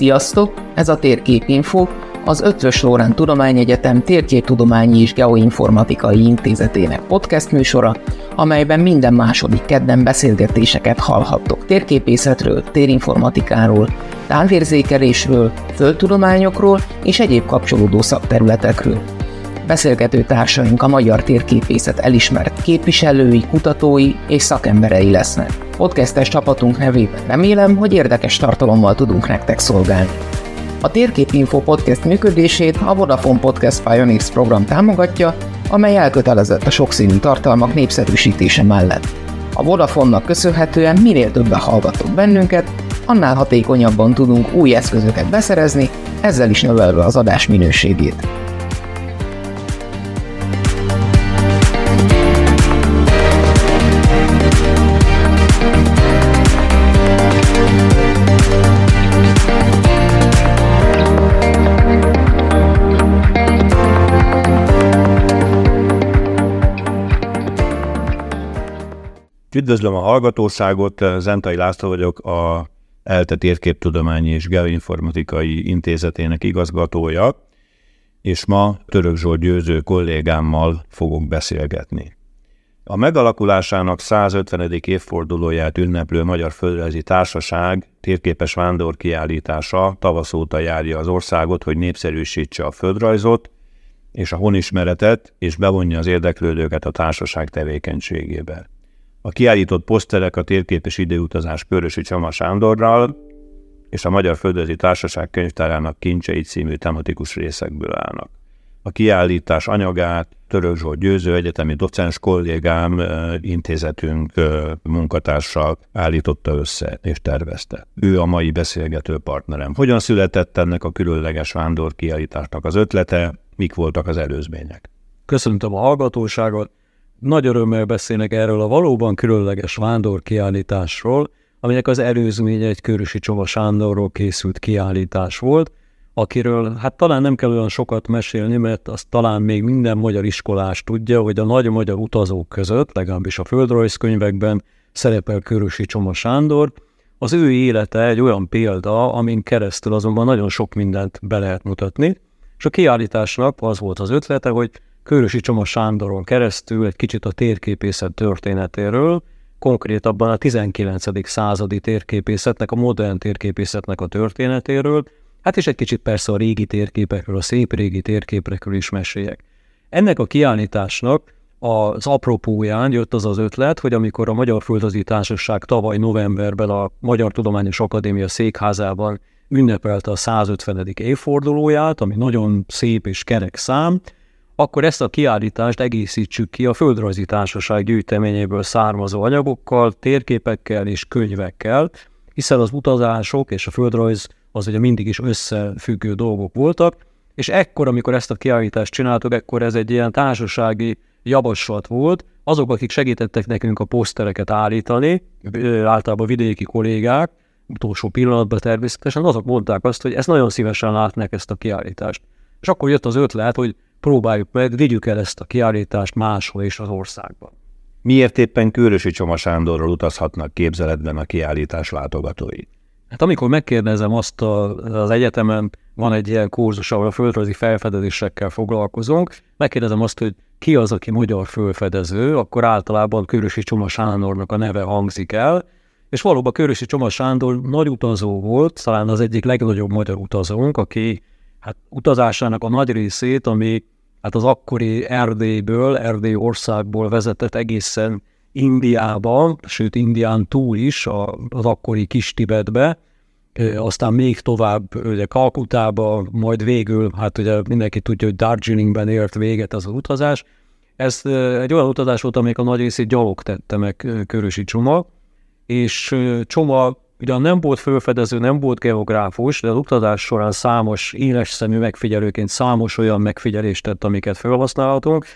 Sziasztok! Ez a Térképinfo, az Ötvös Lórán Tudományegyetem Térképtudományi és Geoinformatikai Intézetének podcast műsora, amelyben minden második kedden beszélgetéseket hallhattok térképészetről, térinformatikáról, távérzékelésről, földtudományokról és egyéb kapcsolódó szakterületekről. Beszélgető társaink a magyar térképészet elismert képviselői, kutatói és szakemberei lesznek. Podcastes csapatunk nevében remélem, hogy érdekes tartalommal tudunk nektek szolgálni. A Térképinfo podcast működését a Vodafone Podcast Pioneers program támogatja, amely elkötelezett a sokszínű tartalmak népszerűsítése mellett. A Vodafone-nak köszönhetően minél többen hallgatok bennünket, annál hatékonyabban tudunk új eszközöket beszerezni, ezzel is növelve az adás minőségét. Üdvözlöm a hallgatóságot, Zentai László vagyok, a ELTE Térképtudományi és Geoinformatikai Intézetének igazgatója, és ma Török Zsolt győző kollégámmal fogok beszélgetni. A megalakulásának 150. évfordulóját ünneplő Magyar Földrajzi Társaság térképes vándor kiállítása tavaszóta járja az országot, hogy népszerűsítse a földrajzot és a honismeretet, és bevonja az érdeklődőket a társaság tevékenységébe. A kiállított poszterek a térképes időutazás Körösi Csama Sándorral és a Magyar Földrajzi Társaság könyvtárának kincsei című tematikus részekből állnak. A kiállítás anyagát Török Zsolt Győző egyetemi docens kollégám, intézetünk munkatársa állította össze és tervezte. Ő a mai beszélgető partnerem. Hogyan született ennek a különleges vándor kiállításnak az ötlete, mik voltak az előzmények? Köszöntöm a hallgatóságot, nagy örömmel beszélnek erről a valóban különleges vándorkiállításról, aminek az előzménye egy Körösi Csoma Sándorról készült kiállítás volt, akiről hát talán nem kell olyan sokat mesélni, mert azt talán még minden magyar iskolás tudja, hogy a nagy magyar utazók között, legalábbis a földrajzkönyvekben szerepel Körösi Csoma Sándor. Az ő élete egy olyan példa, amin keresztül azonban nagyon sok mindent be lehet mutatni, és a kiállításnak az volt az ötlete, hogy Körösi Csoma Sándoron keresztül egy kicsit a térképészet történetéről, konkrétabban a 19. századi térképészetnek, a modern térképészetnek a történetéről, hát és egy kicsit persze a régi térképekről, a szép régi térképekről is meséljek. Ennek a kiállításnak az apropóján jött az az ötlet, hogy amikor a Magyar Földrajzi Társaság tavaly novemberben a Magyar Tudományos Akadémia székházában ünnepelte a 150. évfordulóját, ami nagyon szép és kerek szám, akkor ezt a kiállítást egészítsük ki a Földrajzi Társaság gyűjteményéből származó anyagokkal, térképekkel és könyvekkel, hiszen az utazások és a földrajz az ugye mindig is összefüggő dolgok voltak, és ekkor, amikor ezt a kiállítást csináltuk, ekkor ez egy ilyen társasági javaslat volt, azok, akik segítettek nekünk a posztereket állítani, általában vidéki kollégák, utolsó pillanatban természetesen, azok mondták azt, hogy ezt nagyon szívesen látnak ezt a kiállítást. És akkor jött az ötlet, hogy próbáljuk meg, vigyük el ezt a kiállítást máshol is az országban. Miért éppen Kőrösi Csoma Sándorról utazhatnak képzeletben a kiállítás látogatói? Hát amikor megkérdezem azt a, az egyetemen, van egy ilyen kurzus, ahol a földrajzi felfedezésekkel foglalkozunk, megkérdezem azt, hogy ki az, aki magyar fölfedező, akkor általában Körösi Csoma Sándornak a neve hangzik el, és valóban Körösi Csoma Sándor nagy utazó volt, talán az egyik legnagyobb magyar utazónk, aki hát utazásának a nagy részét, ami hát az akkori Erdélyből, Erdély országból vezetett egészen Indiába, sőt Indián túl is, az akkori kis Tibetbe, aztán még tovább ugye Kalkutába, majd végül, hát ugye mindenki tudja, hogy Darjeelingben ért véget az, az utazás. Ez egy olyan utazás volt, amelyik a nagy részét gyalog tette meg Körösi Csoma, és Csoma Ugyan nem volt fölfedező, nem volt geográfus, de az utazás során számos éles szemű megfigyelőként számos olyan megfigyelést tett, amiket felhasználhatunk,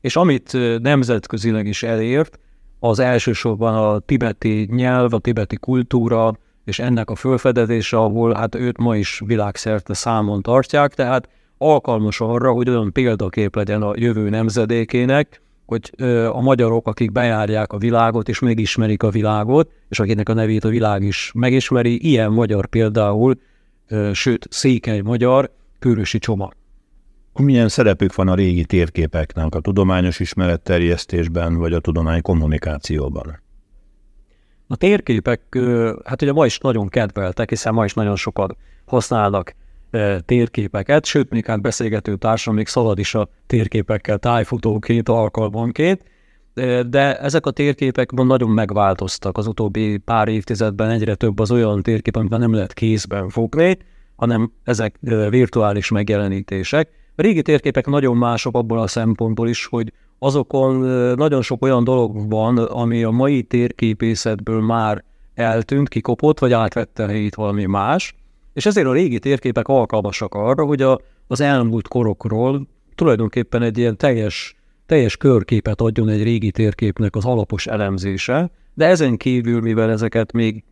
és amit nemzetközileg is elért, az elsősorban a tibeti nyelv, a tibeti kultúra, és ennek a fölfedezése, ahol hát őt ma is világszerte számon tartják, tehát alkalmas arra, hogy olyan példakép legyen a jövő nemzedékének, hogy a magyarok, akik bejárják a világot, és megismerik a világot, és akinek a nevét a világ is megismeri, ilyen magyar például sőt, székely magyar körösi csoma. Milyen szerepük van a régi térképeknek a tudományos ismeretterjesztésben, vagy a tudomány kommunikációban? A térképek, hát ugye ma is nagyon kedveltek, hiszen ma is nagyon sokat használnak térképeket, sőt, még hát beszélgető társam még szalad is a térképekkel tájfutóként, alkalmanként, de ezek a térképek nagyon megváltoztak az utóbbi pár évtizedben, egyre több az olyan térkép, amit nem lehet kézben fogni, hanem ezek virtuális megjelenítések. A régi térképek nagyon mások abból a szempontból is, hogy azokon nagyon sok olyan dolog van, ami a mai térképészetből már eltűnt, kikopott, vagy átvette helyét valami más, és ezért a régi térképek alkalmasak arra, hogy a, az elmúlt korokról tulajdonképpen egy ilyen teljes, teljes körképet adjon egy régi térképnek az alapos elemzése, de ezen kívül, mivel ezeket még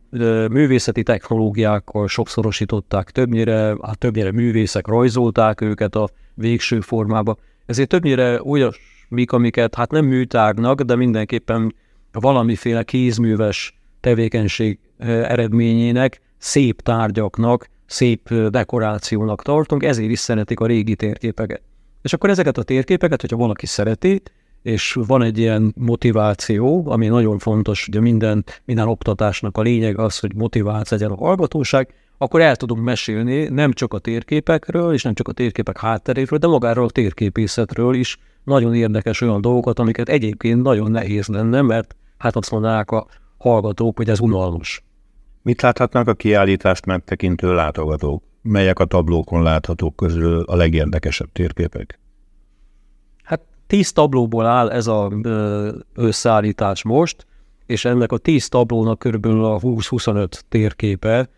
művészeti technológiákkal sokszorosították többnyire, hát többnyire művészek rajzolták őket a végső formába, ezért többnyire olyasmik, amiket hát nem műtárnak, de mindenképpen valamiféle kézműves tevékenység eredményének, szép tárgyaknak, szép dekorációnak tartunk, ezért is szeretik a régi térképeket. És akkor ezeket a térképeket, hogyha valaki szereti, és van egy ilyen motiváció, ami nagyon fontos, ugye minden, minden oktatásnak a lényeg az, hogy motivált legyen a hallgatóság, akkor el tudunk mesélni nem csak a térképekről, és nem csak a térképek hátteréről, de magáról a térképészetről is nagyon érdekes olyan dolgokat, amiket egyébként nagyon nehéz lenne, mert hát azt mondanák a hallgatók, hogy ez unalmas. Mit láthatnak a kiállítást megtekintő látogatók? Melyek a tablókon láthatók közül a legérdekesebb térképek? Hát tíz tablóból áll ez a összeállítás most, és ennek a tíz tablónak körülbelül a 20-25 térképe,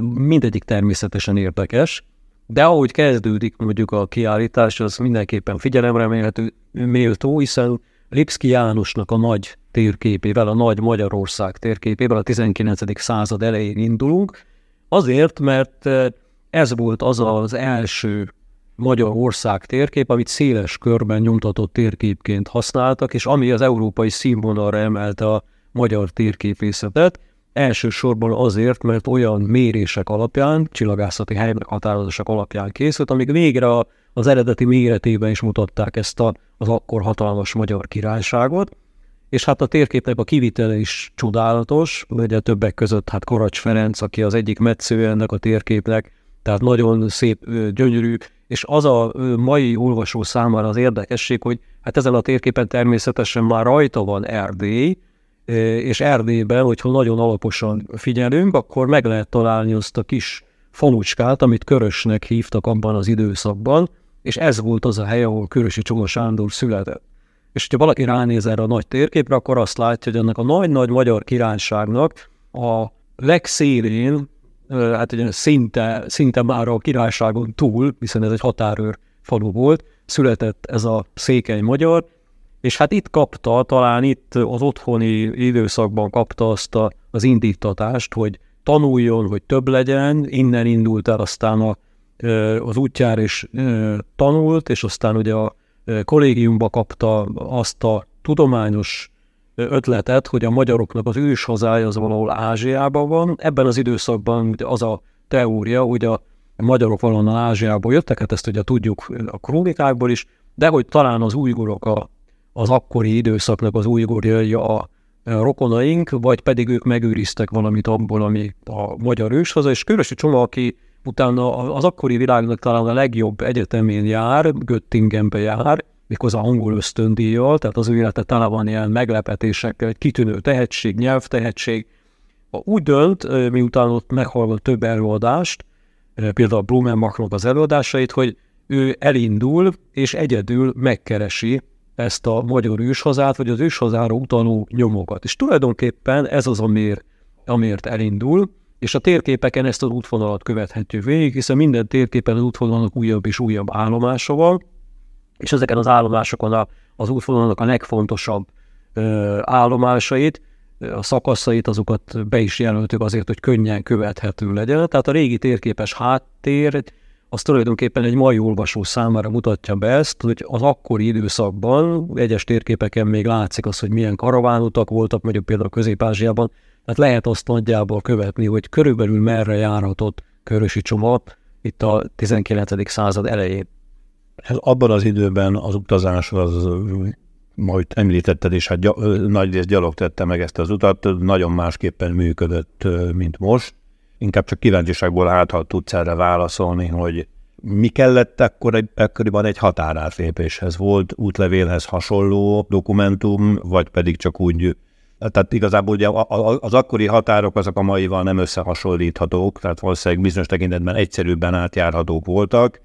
mindegyik természetesen érdekes, de ahogy kezdődik mondjuk a kiállítás, az mindenképpen figyelemre méltó, hiszen Lipszki Jánosnak a nagy térképével, a nagy Magyarország térképével a 19. század elején indulunk, azért, mert eh, ez volt az az első Magyarország térkép, amit széles körben nyomtatott térképként használtak, és ami az európai színvonalra emelte a magyar térképészetet, elsősorban azért, mert olyan mérések alapján, csillagászati határozások alapján készült, amik végre az eredeti méretében is mutatták ezt a, az akkor hatalmas magyar királyságot, és hát a térképnek a kivitele is csodálatos, ugye többek között hát Koracs Ferenc, aki az egyik metszője ennek a térképnek, tehát nagyon szép, gyönyörű, és az a mai olvasó számára az érdekesség, hogy hát ezen a térképen természetesen már rajta van Erdély, és Erdélyben, hogyha nagyon alaposan figyelünk, akkor meg lehet találni azt a kis falucskát, amit Körösnek hívtak abban az időszakban, és ez volt az a hely, ahol Körösi Csoma Sándor született. És hogyha valaki ránéz erre a nagy térképre, akkor azt látja, hogy ennek a nagy-nagy magyar királyságnak a legszélén, hát ugye szinte, szinte már a királyságon túl, hiszen ez egy határőr falu volt, született ez a székely magyar, és hát itt kapta, talán itt az otthoni időszakban kapta azt a, az indítatást, hogy tanuljon, hogy több legyen, innen indult el aztán a, az útjára is tanult, és aztán ugye a kollégiumba kapta azt a tudományos ötletet, hogy a magyaroknak az őshazája az valahol Ázsiában van. Ebben az időszakban az a teória, hogy a magyarok valahonnan Ázsiából jöttek, hát ezt ugye tudjuk a krónikákból is, de hogy talán az újgurok a, az akkori időszaknak az újgurjai a rokonaink, vagy pedig ők megőriztek valamit abból, ami a magyar őshaza, és Körösi Csoma, aki utána az akkori világnak talán a legjobb egyetemén jár, Göttingenbe jár, méghozzá angol ösztöndíjjal, tehát az ő élete tele van ilyen meglepetésekkel, egy kitűnő tehetség, nyelvtehetség. Úgy dönt, miután ott meghallgat több előadást, például Blumenbachnak az előadásait, hogy ő elindul, és egyedül megkeresi ezt a magyar őshazát, vagy az őshazára utaló nyomokat. És tulajdonképpen ez az, amiért, amiért elindul, és a térképeken ezt az útvonalat követhetjük végig, hiszen minden térképen az útvonalnak újabb és újabb állomása van, és ezeken az állomásokon a, az útvonalnak a legfontosabb ö, állomásait, a szakaszait, azokat be is jelöltük azért, hogy könnyen követhető legyen. Tehát a régi térképes háttér, az tulajdonképpen egy mai olvasó számára mutatja be ezt, hogy az akkori időszakban egyes térképeken még látszik az, hogy milyen karavánutak voltak, mondjuk például Közép-Ázsiában, tehát lehet azt nagyjából követni, hogy körülbelül merre járhatott körösi csomag itt a 19. század elején. Ez abban az időben az utazás az, majd említetted is, hát nagy rész gyalog tette meg ezt az utat, nagyon másképpen működött, mint most. Inkább csak kíváncsiságból hát, ha tudsz erre válaszolni, hogy mi kellett akkor ekkoriban egy határátlépéshez? Volt útlevélhez hasonló dokumentum, vagy pedig csak úgy tehát igazából ugye az akkori határok azok a maival nem összehasonlíthatók, tehát valószínűleg bizonyos tekintetben egyszerűbben átjárhatók voltak,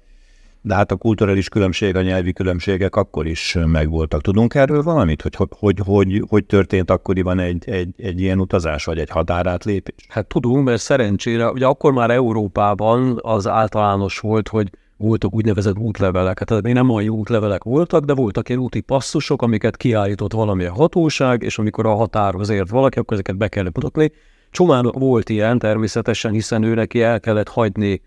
de hát a kulturális különbség, a nyelvi különbségek akkor is megvoltak. Tudunk erről valamit, hogy hogy, hogy, hogy, hogy történt akkoriban egy, egy, egy ilyen utazás, vagy egy határátlépés? Hát tudunk, mert szerencsére, ugye akkor már Európában az általános volt, hogy voltak úgynevezett útlevelek. Tehát még nem olyan útlevelek voltak, de voltak ilyen úti passzusok, amiket kiállított valamilyen hatóság, és amikor a határhoz ért valaki, akkor ezeket be kellett mutatni. Csomán volt ilyen természetesen, hiszen ő neki el kellett hagyni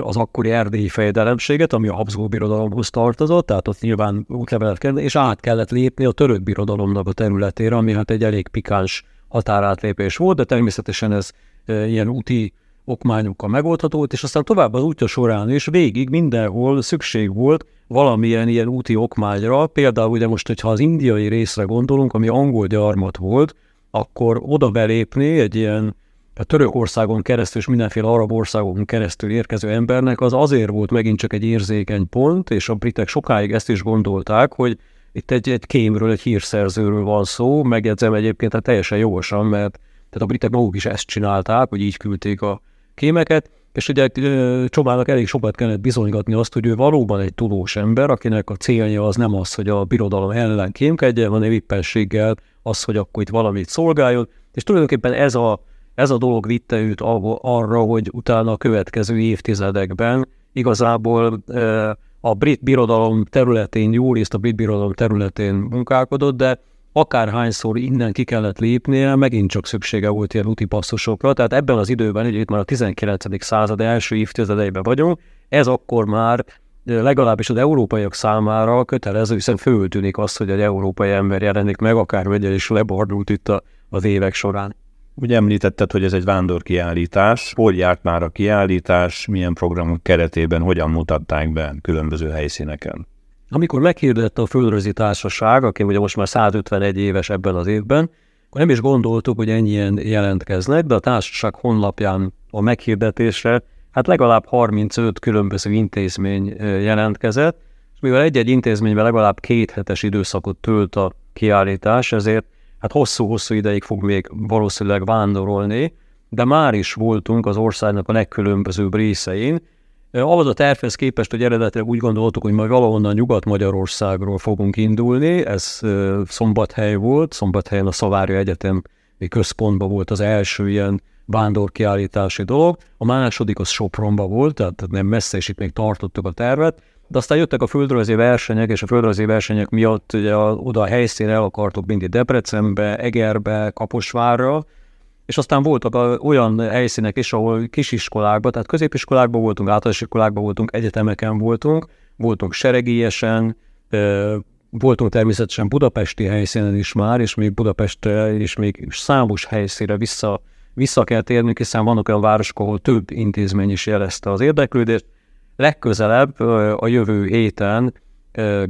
az akkori erdélyi fejedelemséget, ami a Habsburg birodalomhoz tartozott, tehát ott nyilván útlevelet kellett, és át kellett lépni a török birodalomnak a területére, ami hát egy elég pikáns határátlépés volt, de természetesen ez ilyen úti okmányokkal megoldható volt, és aztán tovább az útja során is végig mindenhol szükség volt valamilyen ilyen úti okmányra, például ugye most, hogyha az indiai részre gondolunk, ami angol gyarmat volt, akkor oda belépni egy ilyen a Törökországon keresztül és mindenféle arab országon keresztül érkező embernek az azért volt megint csak egy érzékeny pont, és a britek sokáig ezt is gondolták, hogy itt egy, egy kémről, egy hírszerzőről van szó, megjegyzem egyébként hát teljesen jogosan, mert tehát a britek maguk is ezt csinálták, hogy így küldték a kémeket, és ugye Csobának elég sokat kellett bizonygatni azt, hogy ő valóban egy tudós ember, akinek a célja az nem az, hogy a birodalom ellen kémkedjen, hanem éppességgel az, hogy akkor itt valamit szolgáljon, és tulajdonképpen ez a, ez a dolog vitte őt arra, hogy utána a következő évtizedekben igazából a brit birodalom területén, jó részt a brit birodalom területén munkálkodott, de akárhányszor innen ki kellett lépnie, megint csak szüksége volt ilyen úti passzusokra, tehát ebben az időben, ugye itt már a 19. század első évtizedeiben vagyunk, ez akkor már legalábbis az európaiak számára kötelező, hiszen föltűnik az, hogy egy európai ember jelenik meg, akármegyen is lebordult itt a, az évek során. Ugye említetted, hogy ez egy vándorkiállítás. Hol járt már a kiállítás, milyen programok keretében, hogyan mutatták be különböző helyszíneken? Amikor meghirdette a Földrajzi Társaság, aki ugye most már 151 éves ebben az évben, akkor nem is gondoltuk, hogy ennyien jelentkeznek, de a társaság honlapján a meghirdetésre hát legalább 35 különböző intézmény jelentkezett, és mivel egy-egy intézményben legalább két hetes időszakot tölt a kiállítás, ezért hát hosszú-hosszú ideig fog még valószínűleg vándorolni, de már is voltunk az országnak a legkülönbözőbb részein, ahhoz a tervhez képest, hogy eredetileg úgy gondoltuk, hogy majd valahonnan Nyugat-Magyarországról fogunk indulni, ez Szombathely volt, Szombathelyen a Szavária Egyetem központban volt az első ilyen vándorkiállítási dolog, a második az Sopronba volt, tehát nem messze, és itt még tartottuk a tervet, de aztán jöttek a földrajzi versenyek, és a földrajzi versenyek miatt ugye oda a helyszínre el akartuk mindig Debrecenbe, Egerbe, Kaposvárra, és aztán voltak olyan helyszínek is, ahol kisiskolákban, tehát középiskolákban voltunk, általános iskolákban voltunk, egyetemeken voltunk, voltunk seregélyesen, voltunk természetesen budapesti helyszínen is már, és még Budapestre és még számos helyszínre vissza, vissza kell térnünk, hiszen vannak olyan városok, ahol több intézmény is jelezte az érdeklődést. Legközelebb a jövő héten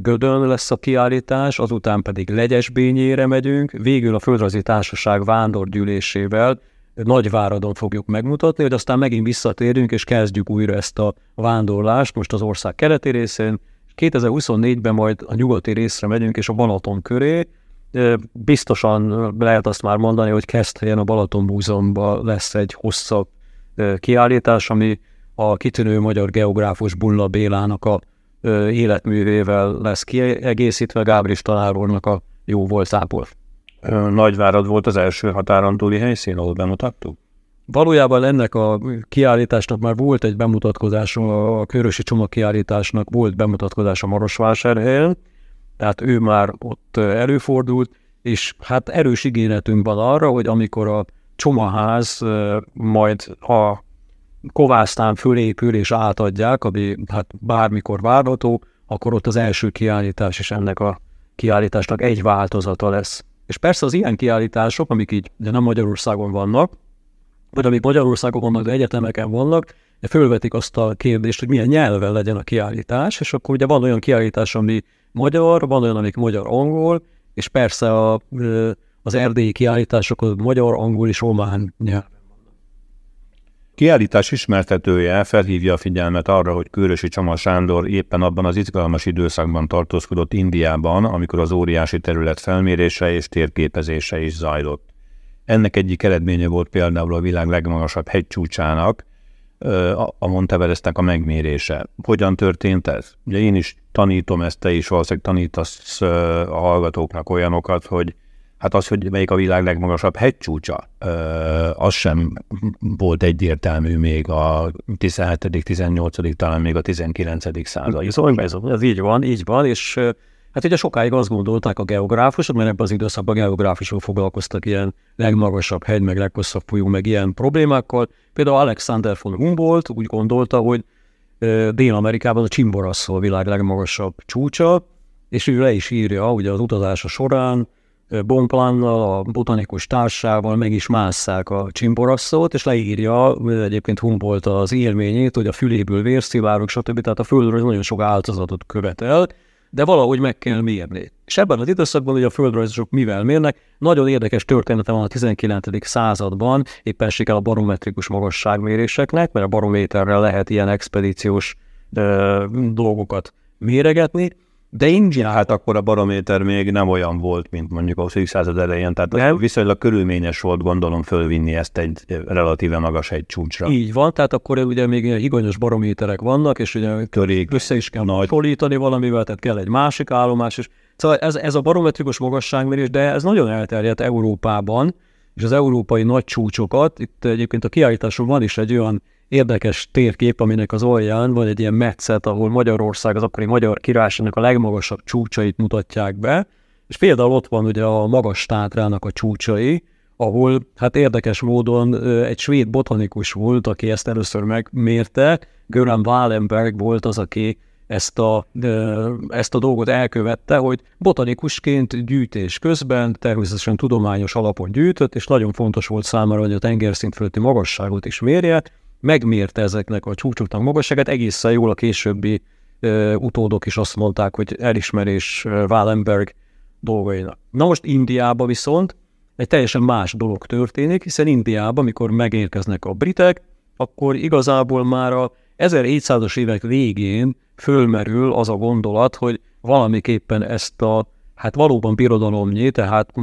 Gödön lesz a kiállítás, azután pedig Legyesbényére megyünk, végül a Földrajzi Társaság vándorgyűlésével Nagyváradon fogjuk megmutatni, hogy aztán megint visszatérünk, és kezdjük újra ezt a vándorlást, most az ország keleti részén, 2024-ben majd a nyugati részre megyünk, és a Balaton köré, biztosan lehet azt már mondani, hogy helyen a Balaton Múzeumban lesz egy hosszabb kiállítás, ami a kitűnő magyar geográfus Bulla Bélának a életművével lesz kiegészítve Gábris tanár úrnak a jó voltából. Nagyvárad volt az első határon túli helyszín, ahol bemutattuk? Valójában ennek a kiállításnak már volt egy bemutatkozás, a Körösi kiállításnak volt bemutatkozás a Marosvásárhelyen, tehát ő már ott előfordult, és hát erős igényetünk van arra, hogy amikor a csomaház majd a kovásztán fölépül és átadják, ami hát bármikor várható, akkor ott az első kiállítás is ennek a kiállításnak egy változata lesz. És persze az ilyen kiállítások, amik így de nem Magyarországon vannak, vagy amik Magyarországon vannak, de egyetemeken vannak, fölvetik azt a kérdést, hogy milyen nyelven legyen a kiállítás, és akkor ugye van olyan kiállítás, ami magyar, van olyan, amik magyar-angol, és persze a, az erdélyi kiállítások magyar, angol és román nyelv. Kiállítás ismertetője felhívja a figyelmet arra, hogy Kőrösi Csama Sándor éppen abban az izgalmas időszakban tartózkodott Indiában, amikor az óriási terület felmérése és térképezése is zajlott. Ennek egyik eredménye volt például a világ legmagasabb hegycsúcsának, a Monteverestnek a megmérése. Hogyan történt ez? Ugye én is tanítom ezt, te is valószínűleg tanítasz a hallgatóknak olyanokat, hogy hát az, hogy melyik a világ legmagasabb hegycsúcsa, az sem volt egyértelmű még a 17., 18., talán még a 19. század. Szóval ez, ez így van, így van, és Hát ugye sokáig azt gondolták a geográfusok, mert ebben az időszakban geográfusok foglalkoztak ilyen legmagasabb hegy, meg leghosszabb folyó, meg ilyen problémákkal. Például Alexander von Humboldt úgy gondolta, hogy Dél-Amerikában a Csimborasszó a világ legmagasabb csúcsa, és ő le is írja, ugye az utazása során Bonplannal, a botanikus társával meg is másszák a csimborasszót, és leírja egyébként Humboldt az élményét, hogy a füléből vérszivárok, stb. Tehát a földről nagyon sok áldozatot követel, de valahogy meg kell mérni. És ebben az időszakban ugye a földrajzosok mivel mérnek, nagyon érdekes története van a 19. században, éppen siker a barometrikus magasságméréseknek, mert a barométerrel lehet ilyen expedíciós ö, dolgokat méregetni, de India, hát akkor a barométer még nem olyan volt, mint mondjuk a 20. század elején, tehát nem. viszonylag körülményes volt gondolom fölvinni ezt egy relatíve magas egy csúcsra. Így van, tehát akkor ugye még higanyos barométerek vannak, és ugye Törék, össze is kell nagy. polítani valamivel, tehát kell egy másik állomás, és szóval ez, ez a barometrikus magasságmérés, de ez nagyon elterjedt Európában, és az európai nagy csúcsokat, itt egyébként a kiállításon van is egy olyan érdekes térkép, aminek az alján van egy ilyen metszet, ahol Magyarország, az akkori Magyar Királyságnak a legmagasabb csúcsait mutatják be, és például ott van ugye a magas tátrának a csúcsai, ahol hát érdekes módon egy svéd botanikus volt, aki ezt először megmérte, Göran Wallenberg volt az, aki ezt a, ezt a dolgot elkövette, hogy botanikusként gyűjtés közben természetesen tudományos alapon gyűjtött, és nagyon fontos volt számára, hogy a tengerszint fölötti magasságot is mérje, megmérte ezeknek a csúcsoknak magasságát, egészen jól a későbbi ö, utódok is azt mondták, hogy elismerés Wallenberg dolgainak. Na most Indiában viszont egy teljesen más dolog történik, hiszen Indiában, amikor megérkeznek a britek, akkor igazából már a 1700-as évek végén fölmerül az a gondolat, hogy valamiképpen ezt a hát valóban birodalomnyi, tehát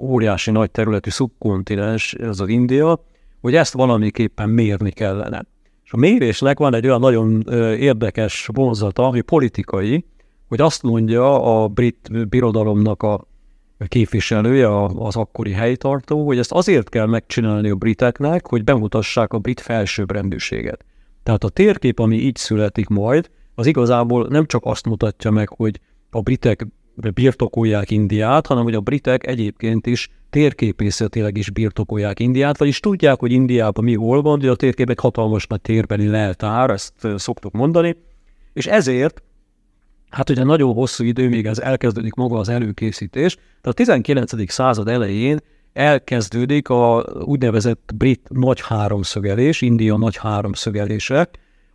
óriási nagy területű szubkontinens, ez az India, hogy ezt valamiképpen mérni kellene. És a mérésnek van egy olyan nagyon érdekes vonzata, ami politikai, hogy azt mondja a brit birodalomnak a képviselője, az akkori helytartó, hogy ezt azért kell megcsinálni a briteknek, hogy bemutassák a brit felsőbbrendűséget. Tehát a térkép, ami így születik majd, az igazából nem csak azt mutatja meg, hogy a britek birtokolják Indiát, hanem hogy a britek egyébként is térképészetileg is birtokolják Indiát, vagyis tudják, hogy Indiában mi hol van, de a térkép egy hatalmas nagy térbeli leltár, ezt szoktuk mondani, és ezért Hát ugye nagyon hosszú idő, még ez elkezdődik maga az előkészítés, tehát a 19. század elején elkezdődik a úgynevezett brit nagy háromszögelés, India nagy háromszögelése,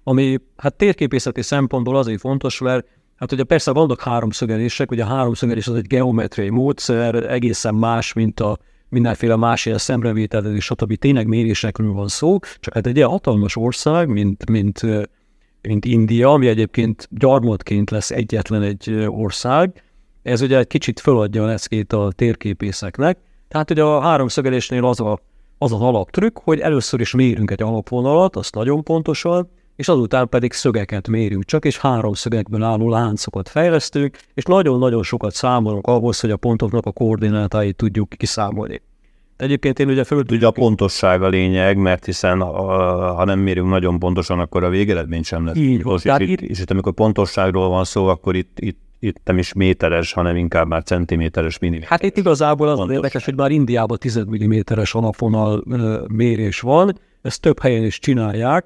ami hát térképészeti szempontból azért fontos, mert Hát ugye persze vannak háromszögelések, ugye a háromszögelés az egy geometriai módszer, egészen más, mint a mindenféle más ilyen szemrevétel, és stb. tényleg mérésekről van szó, csak hát egy ilyen hatalmas ország, mint, mint, mint India, ami egyébként gyarmatként lesz egyetlen egy ország, ez ugye egy kicsit föladja a leckét a térképészeknek. Tehát ugye a háromszögelésnél az, a, az az alaptrükk, hogy először is mérünk egy alapvonalat, azt nagyon pontosan, és azután pedig szögeket mérünk csak, és három szögekből álló láncokat fejlesztünk, és nagyon-nagyon sokat számolunk ahhoz, hogy a pontoknak a koordinátáit tudjuk kiszámolni. Egyébként én ugye föl... Ugye a pontosság a lényeg, mert hiszen a, ha nem mérünk nagyon pontosan, akkor a végeredmény sem lesz. Így van. És, itt, és itt, amikor pontosságról van szó, akkor itt, itt itt nem is méteres, hanem inkább már centiméteres, milliméteres. Hát itt igazából az, az érdekes, hogy már Indiában 10 mm-es mérés van, ezt több helyen is csinálják,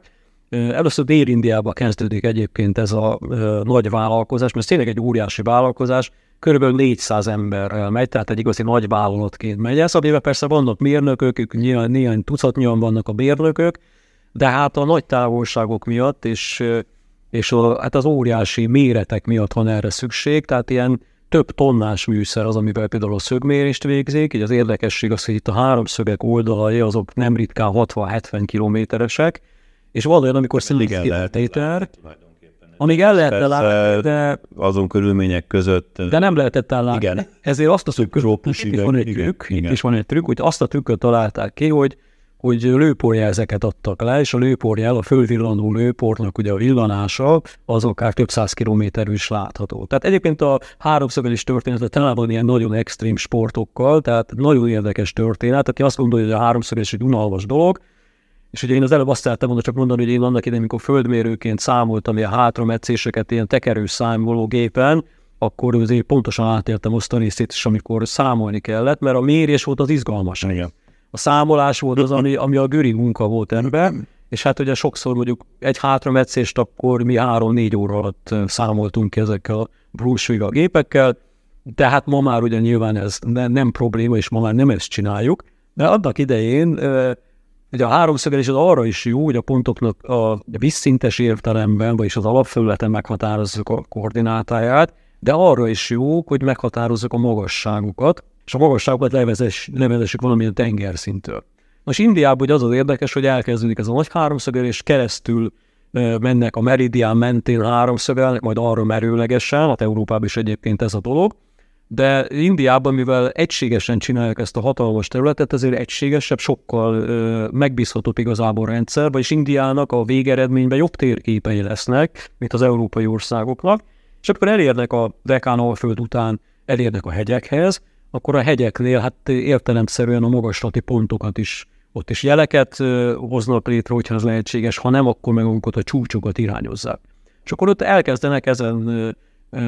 Először Dél-Indiába kezdődik egyébként ez a nagy vállalkozás, mert ez tényleg egy óriási vállalkozás, körülbelül 400 emberrel megy, tehát egy igazi nagy vállalatként megy ez, amiben persze vannak mérnökök, néhány, néhány tucatnyian vannak a mérnökök, de hát a nagy távolságok miatt és, és a, hát az óriási méretek miatt van erre szükség, tehát ilyen több tonnás műszer az, amivel például a szögmérést végzik, így az érdekesség az, hogy itt a háromszögek oldalai azok nem ritkán 60-70 kilométeresek, és van olyan, amikor lehet. méter, amíg el lehetne látni, de, Azon körülmények között... de nem lehetett ellátni. Igen. Ezért azt a trükköt, Trópus itt van egy igen, trükk, itt igen. is van egy trükk, hogy azt a trükköt találták ki, hogy hogy lőporjelzeket adtak le, és a lőporjel, a fölvillanó lőpornak ugye a villanása, az akár több száz kilométerű is látható. Tehát egyébként a háromszögelés története tele van ilyen nagyon extrém sportokkal, tehát nagyon érdekes történet. Aki azt gondolja, hogy a háromszögelés egy unalmas dolog, és ugye én az előbb azt szerettem volna csak mondani, hogy én annak idején, amikor földmérőként számoltam ilyen hátrametszéseket ilyen tekerős számológépen, akkor azért pontosan átéltem azt a részét is, amikor számolni kellett, mert a mérés volt az izgalmas. Igen. A számolás volt az, ami, ami a göri munka volt ebben, és hát ugye sokszor mondjuk egy hátrametszést akkor mi három-négy óra alatt számoltunk ki ezekkel a Willis gépekkel, de hát ma már ugye nyilván ez ne, nem probléma, és ma már nem ezt csináljuk, de annak idején ugye a háromszögelés az arra is jó, hogy a pontoknak a vízszintes értelemben, vagyis az alapfelületen meghatározzuk a koordinátáját, de arra is jó, hogy meghatározzuk a magasságukat, és a magasságokat levezess, levezessük valamilyen tengerszintől. Most Indiában ugye az az érdekes, hogy elkezdődik ez a nagy háromszögelés, keresztül mennek a meridián mentén háromszögelnek, majd arra merőlegesen, hát Európában is egyébként ez a dolog, de Indiában, mivel egységesen csinálják ezt a hatalmas területet, ezért egységesebb, sokkal ö, megbízhatóbb igazából rendszer, vagyis Indiának a végeredményben jobb térképei lesznek, mint az európai országoknak, és akkor elérnek a Dekán alföld után, elérnek a hegyekhez, akkor a hegyeknél hát értelemszerűen a magaslati pontokat is, ott is jeleket ö, hoznak létre, hogyha ez lehetséges, ha nem, akkor meg a csúcsokat irányozzák. És akkor ott elkezdenek ezen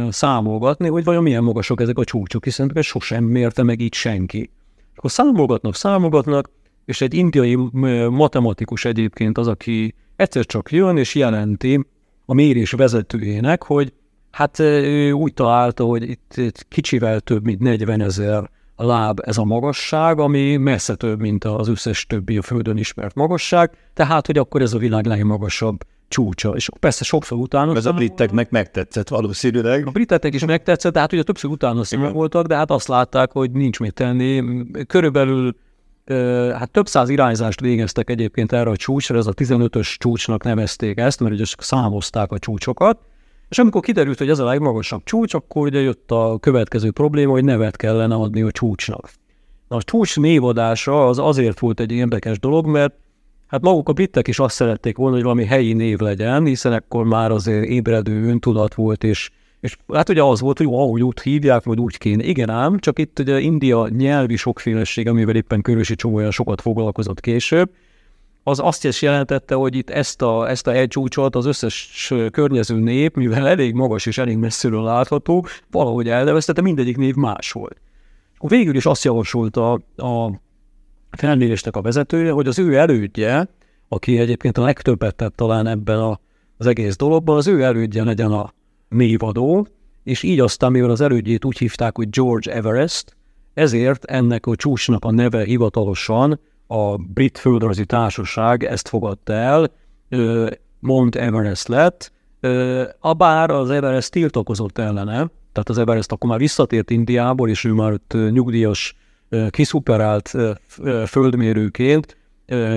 számolgatni, hogy vajon milyen magasok ezek a csúcsok, hiszen ezt sosem mérte meg így senki. Akkor számolgatnak, számolgatnak, és egy indiai matematikus egyébként az, aki egyszer csak jön és jelenti a mérés vezetőjének, hogy hát ő úgy találta, hogy itt, itt kicsivel több, mint 40 ezer láb ez a magasság, ami messze több, mint az összes többi a Földön ismert magasság, tehát, hogy akkor ez a világ legmagasabb csúcsa. És persze sokszor utána... Ez a briteknek megtetszett valószínűleg. A briteknek is megtetszett, de hát ugye többször utána voltak, de hát azt látták, hogy nincs mit tenni. Körülbelül hát több száz irányzást végeztek egyébként erre a csúcsra, ez a 15-ös csúcsnak nevezték ezt, mert ugye számozták a csúcsokat, és amikor kiderült, hogy ez a legmagasabb csúcs, akkor ugye jött a következő probléma, hogy nevet kellene adni a csúcsnak. Na, a csúcs névadása az azért volt egy érdekes dolog, mert hát maguk a britek is azt szerették volna, hogy valami helyi név legyen, hiszen ekkor már azért ébredő öntudat volt, és, és hát ugye az volt, hogy ahogy úgy hívják, vagy úgy kéne. Igen ám, csak itt ugye India nyelvi sokféleség, amivel éppen Körösi Csomó olyan sokat foglalkozott később, az azt is jelentette, hogy itt ezt a, ezt a hegycsúcsot az összes környező nép, mivel elég magas és elég messziről látható, valahogy elnevezte, de mindegyik név más volt. Végül is azt javasolta a felmérésnek a vezetője, hogy az ő elődje, aki egyébként a legtöbbet tett talán ebben a, az egész dologban, az ő elődje legyen a névadó, és így aztán, mivel az elődjét úgy hívták, hogy George Everest, ezért ennek a csúcsnak a neve hivatalosan a Brit Földrajzi Társaság ezt fogadta el, Mount Everest lett, a bár az Everest tiltakozott ellene, tehát az Everest akkor már visszatért Indiából, és ő már ott nyugdíjas, kiszuperált földmérőként,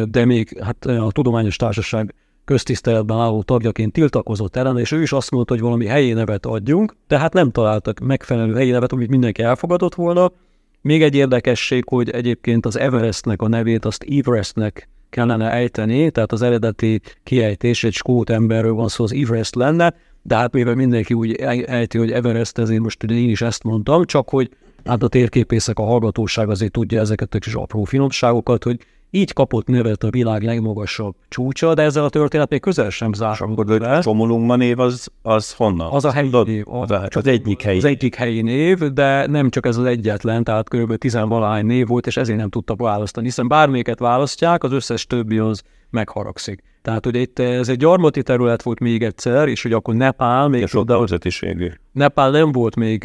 de még hát a Tudományos Társaság köztiszteletben álló tagjaként tiltakozott ellene, és ő is azt mondta, hogy valami helyi nevet adjunk, tehát nem találtak megfelelő helyi nevet, amit mindenki elfogadott volna, még egy érdekesség, hogy egyébként az Everestnek a nevét azt Everestnek kellene ejteni, tehát az eredeti kiejtés egy skót emberről van szó, az Everest lenne, de hát mivel mindenki úgy ej- ejti, hogy Everest, ezért most ugye én is ezt mondtam, csak hogy hát a térképészek, a hallgatóság azért tudja ezeket a kis apró finomságokat, hogy így kapott nevet a világ legmagasabb csúcsa, de ezzel a történet még közel sem záródott Akkor a Csomolungma név az, az honnan? Az a helyi név. Az, a, az egyik helyi. Az egyik helyi név, de nem csak ez az egyetlen, tehát kb. tizenvalahány név volt, és ezért nem tudtak választani, hiszen bármelyiket választják, az összes többi az megharagszik. Tehát ugye itt ez egy gyarmati terület volt még egyszer, és hogy akkor Nepál, még És oda, nemzetiségű. Nepál nem volt még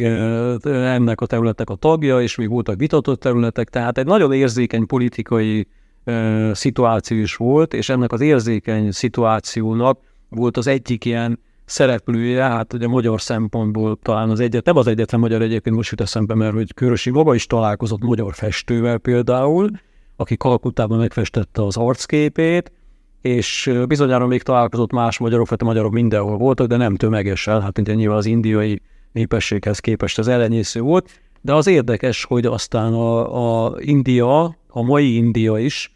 ennek a területnek a tagja, és még voltak vitatott területek, tehát egy nagyon érzékeny politikai ö, szituáció is volt, és ennek az érzékeny szituációnak volt az egyik ilyen szereplője, hát ugye magyar szempontból talán az egyet, nem az egyetlen magyar egyébként most jut eszembe, mert hogy Körösi maga is találkozott magyar festővel például, aki Kalkutában megfestette az arcképét, és bizonyára még találkozott más magyarok, mert a magyarok mindenhol voltak, de nem tömegesen, hát ugye nyilván az indiai népességhez képest az ellenyésző volt, de az érdekes, hogy aztán a, a India, a mai India is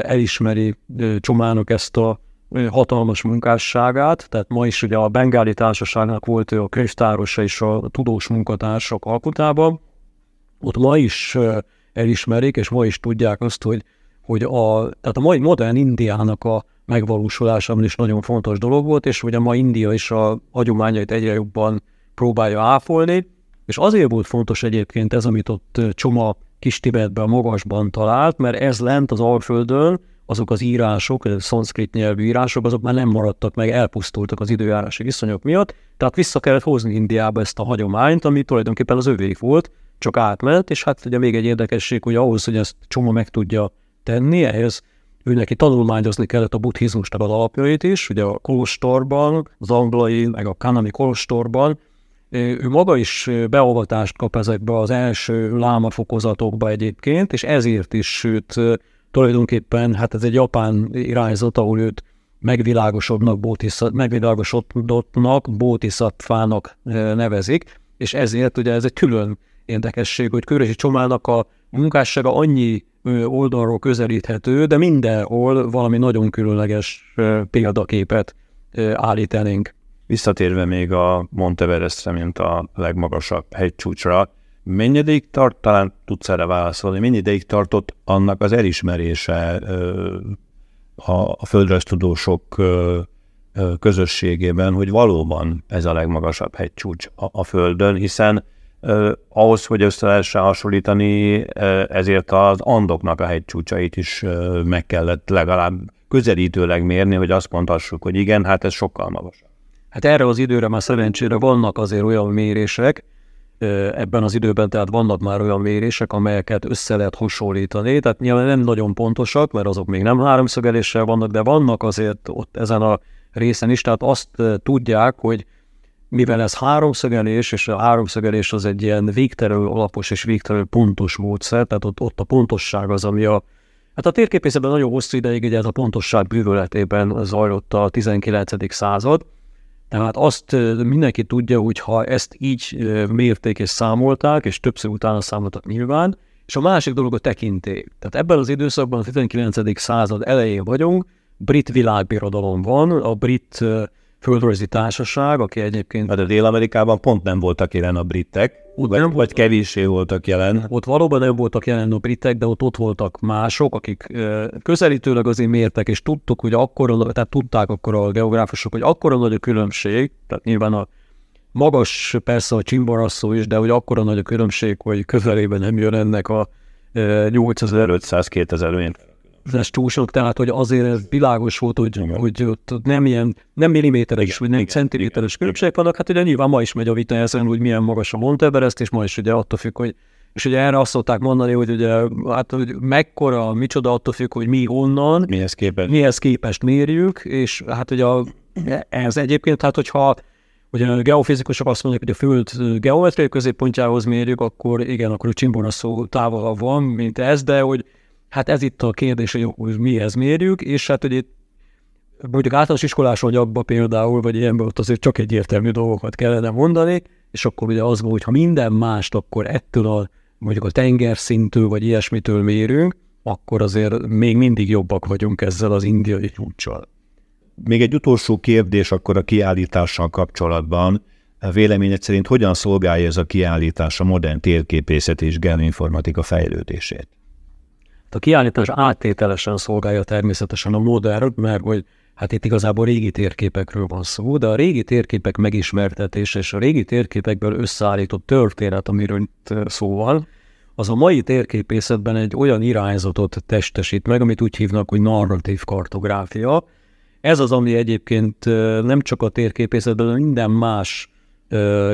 elismeri Csomának ezt a hatalmas munkásságát, tehát ma is ugye a Bengáli Társaságnak volt a könyvtárosa és a tudós munkatársak alkotában, ott ma is elismerik, és ma is tudják azt, hogy, hogy a, tehát a mai modern Indiának a megvalósulása is nagyon fontos dolog volt, és ugye ma India is a hagyományait egyre jobban próbálja áfolni, és azért volt fontos egyébként ez, amit ott Csoma kis Tibetben, magasban talált, mert ez lent az Alföldön, azok az írások, a szanszkrit nyelvű írások, azok már nem maradtak meg, elpusztultak az időjárási viszonyok miatt, tehát vissza kellett hozni Indiába ezt a hagyományt, ami tulajdonképpen az övék volt, csak átment, és hát ugye még egy érdekesség, hogy ahhoz, hogy ezt Csoma meg tudja tenni, ehhez ő neki tanulmányozni kellett a buddhizmusnak az alapjait is, ugye a kolostorban, az anglai, meg a kanami kolostorban, ő maga is beolvatást kap ezekbe az első láma fokozatokba egyébként, és ezért is, sőt, tulajdonképpen, hát ez egy japán irányzat, ahol őt megvilágosodottnak, bótiszat, megvilágosodottnak, bótiszatfának nevezik, és ezért ugye ez egy külön érdekesség, hogy Körösi Csomának a munkássága annyi oldalról közelíthető, de mindenhol valami nagyon különleges példaképet állítanénk. Visszatérve még a Monteverestre, mint a legmagasabb hegycsúcsra, mennyi ideig tart, talán tudsz erre válaszolni, mennyi ideig tartott annak az elismerése a, a földrajztudósok közösségében, hogy valóban ez a legmagasabb hegycsúcs a, a Földön, hiszen eh, ahhoz, hogy össze lehessen hasonlítani, eh, ezért az Andoknak a hegycsúcsait is eh, meg kellett legalább közelítőleg mérni, hogy azt mondhassuk, hogy igen, hát ez sokkal magasabb. Hát erre az időre már szerencsére vannak azért olyan mérések, ebben az időben, tehát vannak már olyan mérések, amelyeket össze lehet hasonlítani, tehát nyilván nem nagyon pontosak, mert azok még nem háromszögeléssel vannak, de vannak azért ott ezen a részen is, tehát azt tudják, hogy mivel ez háromszögelés, és a háromszögelés az egy ilyen végtelenül alapos és végtelenül pontos módszer, tehát ott, ott a pontosság az, ami a Hát a térképészetben nagyon hosszú ideig ugye ez a pontosság bűvöletében zajlott a 19. század, tehát azt mindenki tudja, hogy ha ezt így mérték és számolták, és többször utána számoltak nyilván, és a másik dolog a tekintély. Tehát ebben az időszakban, a 19. század elején vagyunk, brit világbirodalom van, a brit földrajzi társaság, aki egyébként... Hát a Dél-Amerikában pont nem voltak jelen a britek, vagy, nem, vagy kevéssé voltak jelen. Ott valóban nem voltak jelen a britek, de ott ott voltak mások, akik közelítőleg azért mértek, és tudtuk, hogy akkor, tehát tudták akkor a geográfusok, hogy akkora nagy a különbség, tehát nyilván a magas persze a csimbarasszó is, de hogy akkora nagy a különbség, hogy közelében nem jön ennek a 8500-2000 ez túlsok, tehát hogy azért ez világos volt, hogy, hogy ott nem ilyen, nem milliméteres, igen, vagy nem igen, centiméteres különbségek vannak, hát ugye nyilván ma is megy a vita ezen, hogy milyen magas a Monteverest, és ma is ugye attól függ, hogy és ugye erre azt szokták mondani, hogy ugye, hát, hogy mekkora, micsoda attól függ, hogy mi honnan, mihez képest, mihez képest mérjük, és hát ugye a, ez egyébként, hát hogyha Ugye a geofizikusok azt mondják, hogy a Föld geometriai középpontjához mérjük, akkor igen, akkor a csimbonaszó távolabb van, mint ez, de hogy Hát ez itt a kérdés, hogy, hogy mihez mérjük, és hát itt mondjuk általános iskolás anyagban például, vagy ilyenben ott azért csak egyértelmű dolgokat kellene mondani, és akkor ugye az hogy ha minden mást, akkor ettől a mondjuk a tengerszintől, vagy ilyesmitől mérünk, akkor azért még mindig jobbak vagyunk ezzel az indiai csúccsal. Még egy utolsó kérdés akkor a kiállítással kapcsolatban. Véleményed szerint hogyan szolgálja ez a kiállítás a modern térképészet és geoinformatika fejlődését? A kiállítás áttételesen szolgálja természetesen a modern, mert hogy hát itt igazából régi térképekről van szó, de a régi térképek megismertetése és a régi térképekből összeállított történet, amiről itt szó van, az a mai térképészetben egy olyan irányzatot testesít meg, amit úgy hívnak, hogy narratív kartográfia. Ez az, ami egyébként nem csak a térképészetben, de minden más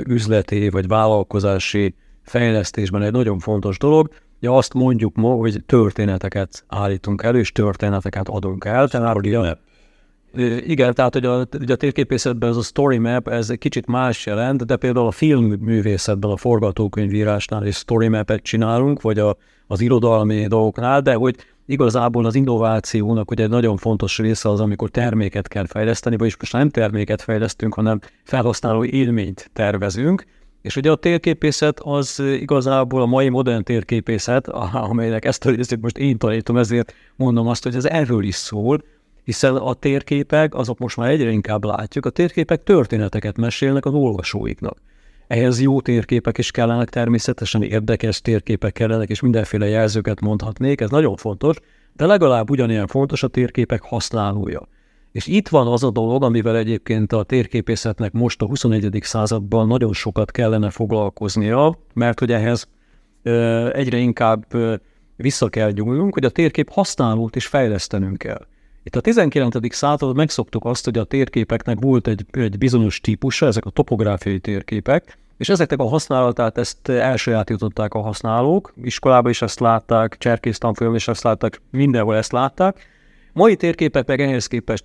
üzleti vagy vállalkozási fejlesztésben egy nagyon fontos dolog, Ja, azt mondjuk ma, hogy történeteket állítunk elő, és történeteket adunk el. Tehát, ugye, igen, tehát hogy a, ugye a térképészetben ez a story map, ez egy kicsit más jelent, de például a filmművészetben, a forgatókönyvírásnál is story mapet csinálunk, vagy a, az irodalmi dolgoknál, de hogy igazából az innovációnak ugye egy nagyon fontos része az, amikor terméket kell fejleszteni, vagyis most nem terméket fejlesztünk, hanem felhasználó élményt tervezünk, és ugye a térképészet az igazából a mai modern térképészet, amelynek ezt a részét most én tanítom, ezért mondom azt, hogy ez erről is szól, hiszen a térképek, azok most már egyre inkább látjuk, a térképek történeteket mesélnek az olvasóiknak. Ehhez jó térképek is kellenek, természetesen érdekes térképek kellenek, és mindenféle jelzőket mondhatnék, ez nagyon fontos, de legalább ugyanilyen fontos a térképek használója. És itt van az a dolog, amivel egyébként a térképészetnek most a 21. században nagyon sokat kellene foglalkoznia, mert hogy ehhez egyre inkább vissza kell nyúlnunk, hogy a térkép használót is fejlesztenünk kell. Itt a 19. században megszoktuk azt, hogy a térképeknek volt egy, egy bizonyos típusa, ezek a topográfiai térképek, és ezeknek a használatát ezt elsajátították a használók, iskolában is ezt látták, cserkész is ezt látták, mindenhol ezt látták. Mai térképek meg ehhez képest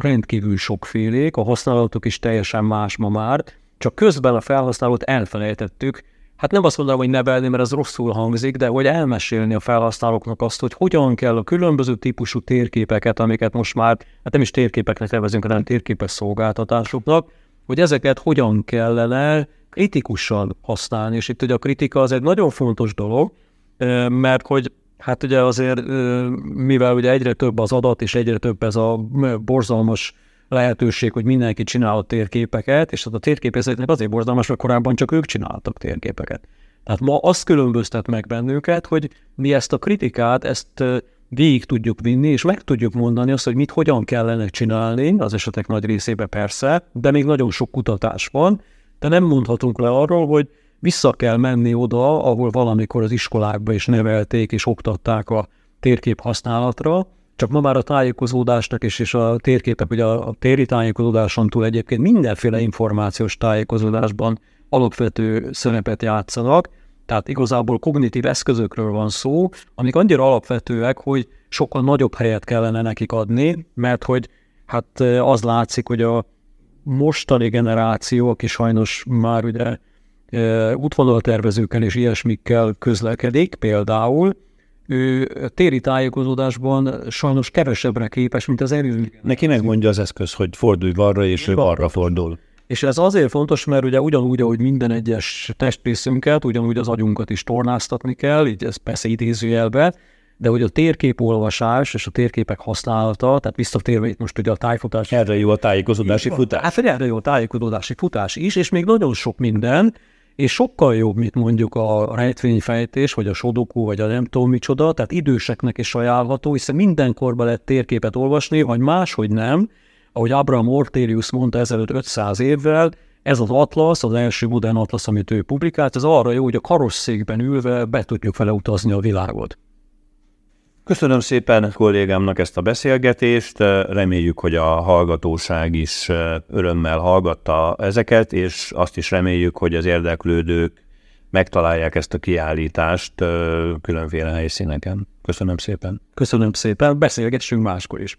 rendkívül sokfélék, a használatok is teljesen más ma már, csak közben a felhasználót elfelejtettük, hát nem azt mondanám, hogy nevelni, mert ez rosszul hangzik, de hogy elmesélni a felhasználóknak azt, hogy hogyan kell a különböző típusú térképeket, amiket most már, hát nem is térképeknek nevezünk, hanem térképes szolgáltatásoknak, hogy ezeket hogyan kellene kritikusan használni. És itt ugye a kritika az egy nagyon fontos dolog, mert hogy hát ugye azért, mivel ugye egyre több az adat, és egyre több ez a borzalmas lehetőség, hogy mindenki csinál a térképeket, és a térképészeknek azért borzalmas, mert korábban csak ők csináltak térképeket. Tehát ma azt különböztet meg bennünket, hogy mi ezt a kritikát, ezt végig tudjuk vinni, és meg tudjuk mondani azt, hogy mit hogyan kellene csinálni, az esetek nagy részében persze, de még nagyon sok kutatás van, de nem mondhatunk le arról, hogy vissza kell menni oda, ahol valamikor az iskolákba is nevelték és oktatták a térkép használatra, csak ma már a tájékozódásnak is, és a térképek, ugye a, téri tájékozódáson túl egyébként mindenféle információs tájékozódásban alapvető szerepet játszanak, tehát igazából kognitív eszközökről van szó, amik annyira alapvetőek, hogy sokkal nagyobb helyet kellene nekik adni, mert hogy hát az látszik, hogy a mostani generáció, aki sajnos már ugye útvonaltervezőkkel és ilyesmikkel közlekedik például, ő téri tájékozódásban sajnos kevesebbre képes, mint az erő. Neki megmondja az eszköz, hogy fordulj arra, és ő arra fordul. És ez azért fontos, mert ugye ugyanúgy, ahogy minden egyes testrészünket, ugyanúgy az agyunkat is tornáztatni kell, így ez persze idézőjelbe, de hogy a térképolvasás és a térképek használata, tehát visszatérve itt most ugye a tájfutás. Erre jó a tájékozódási futás. Hát erre jó a tájékozódási futás is, és még nagyon sok minden, és sokkal jobb, mint mondjuk a rejtvényfejtés, vagy a sodoku, vagy a nem tudom micsoda, tehát időseknek is ajánlható, hiszen mindenkorban lehet térképet olvasni, vagy máshogy nem, ahogy Abraham Ortelius mondta ezelőtt 500 évvel, ez az atlasz, az első modern atlasz, amit ő publikált, ez arra jó, hogy a karosszékben ülve be tudjuk vele utazni a világot. Köszönöm szépen kollégámnak ezt a beszélgetést, reméljük, hogy a hallgatóság is örömmel hallgatta ezeket, és azt is reméljük, hogy az érdeklődők megtalálják ezt a kiállítást különféle helyszíneken. Köszönöm szépen. Köszönöm szépen, beszélgessünk máskor is.